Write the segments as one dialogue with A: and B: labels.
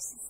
A: Yes.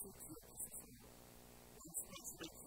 A: Thank you.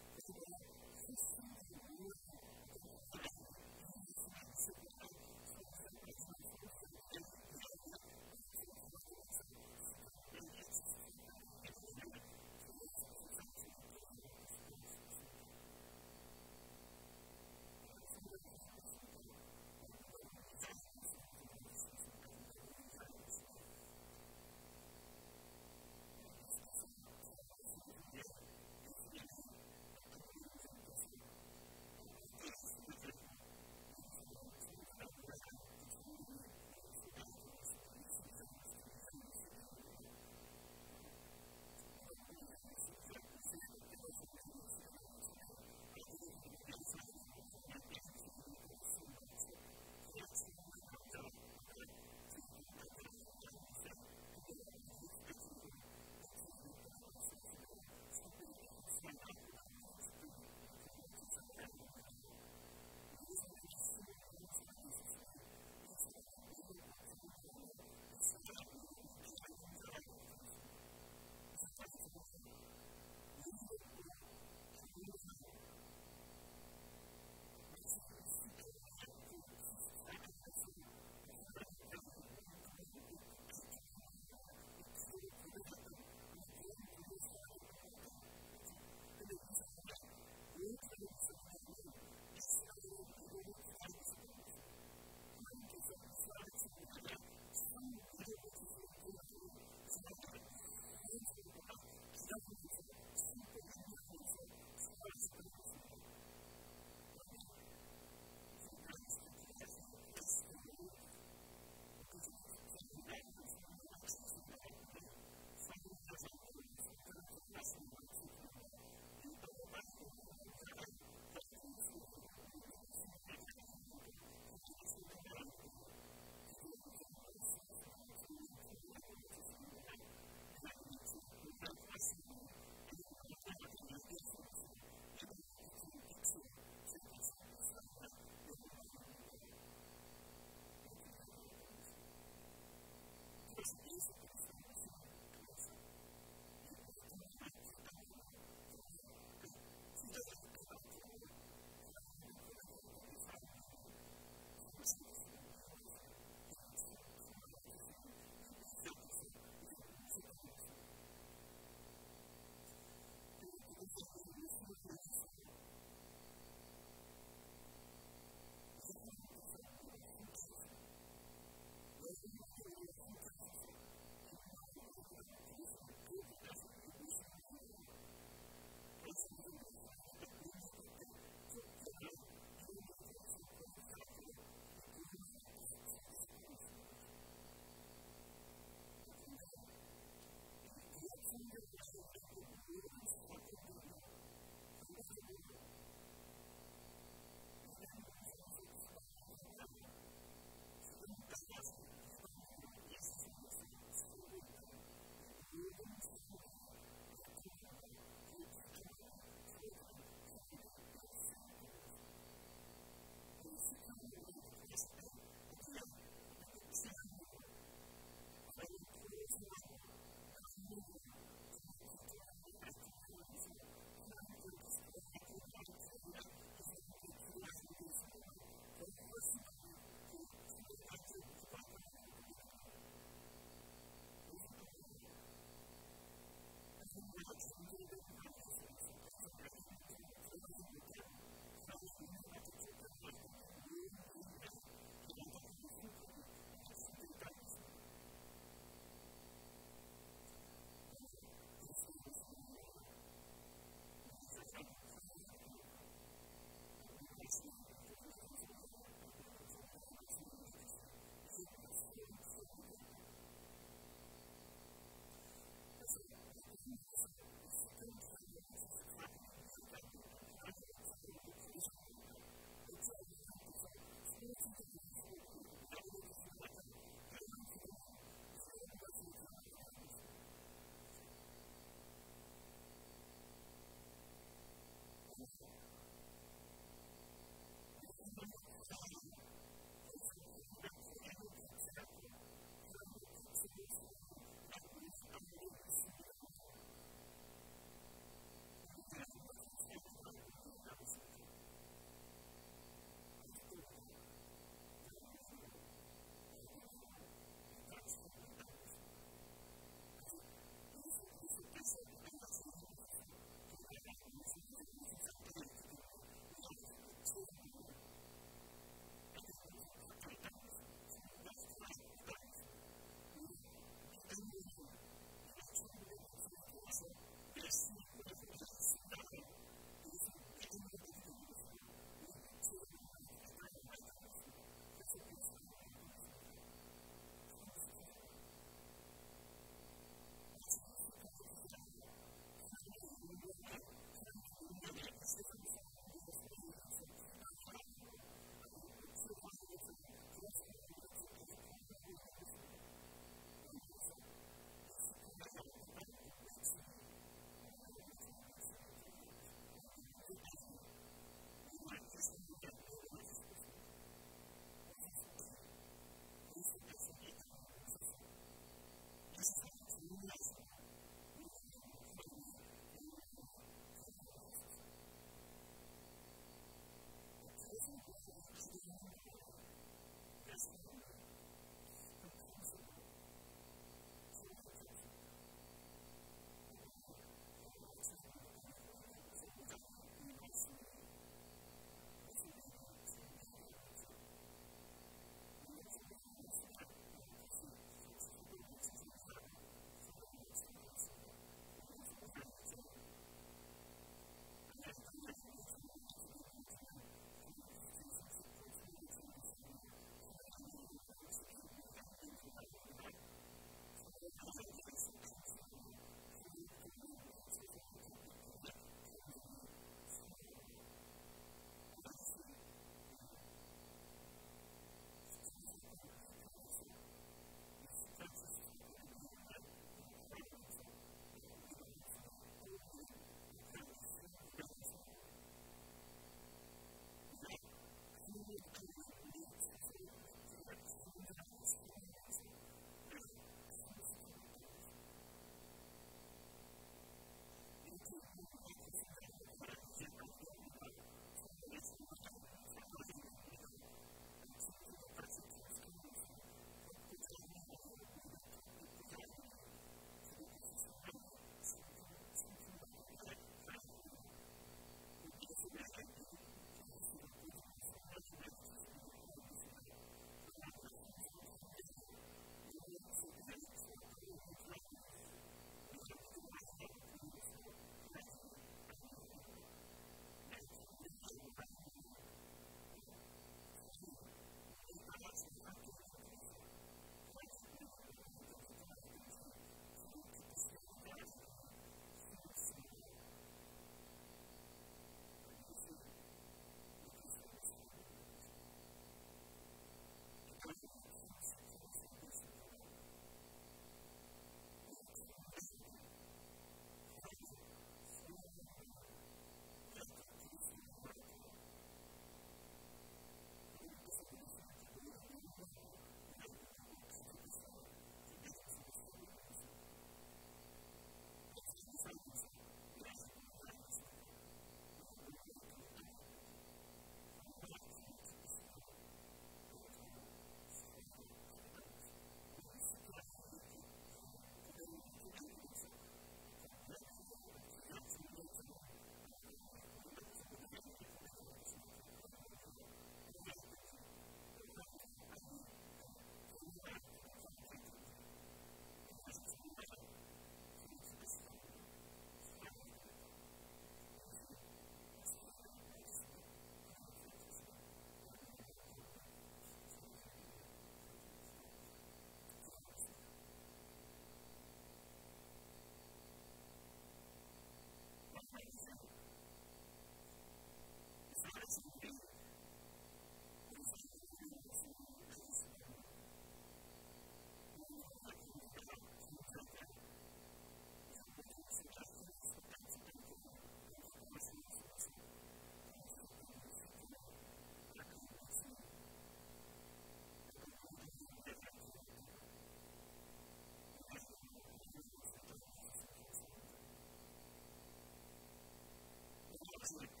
A: It's like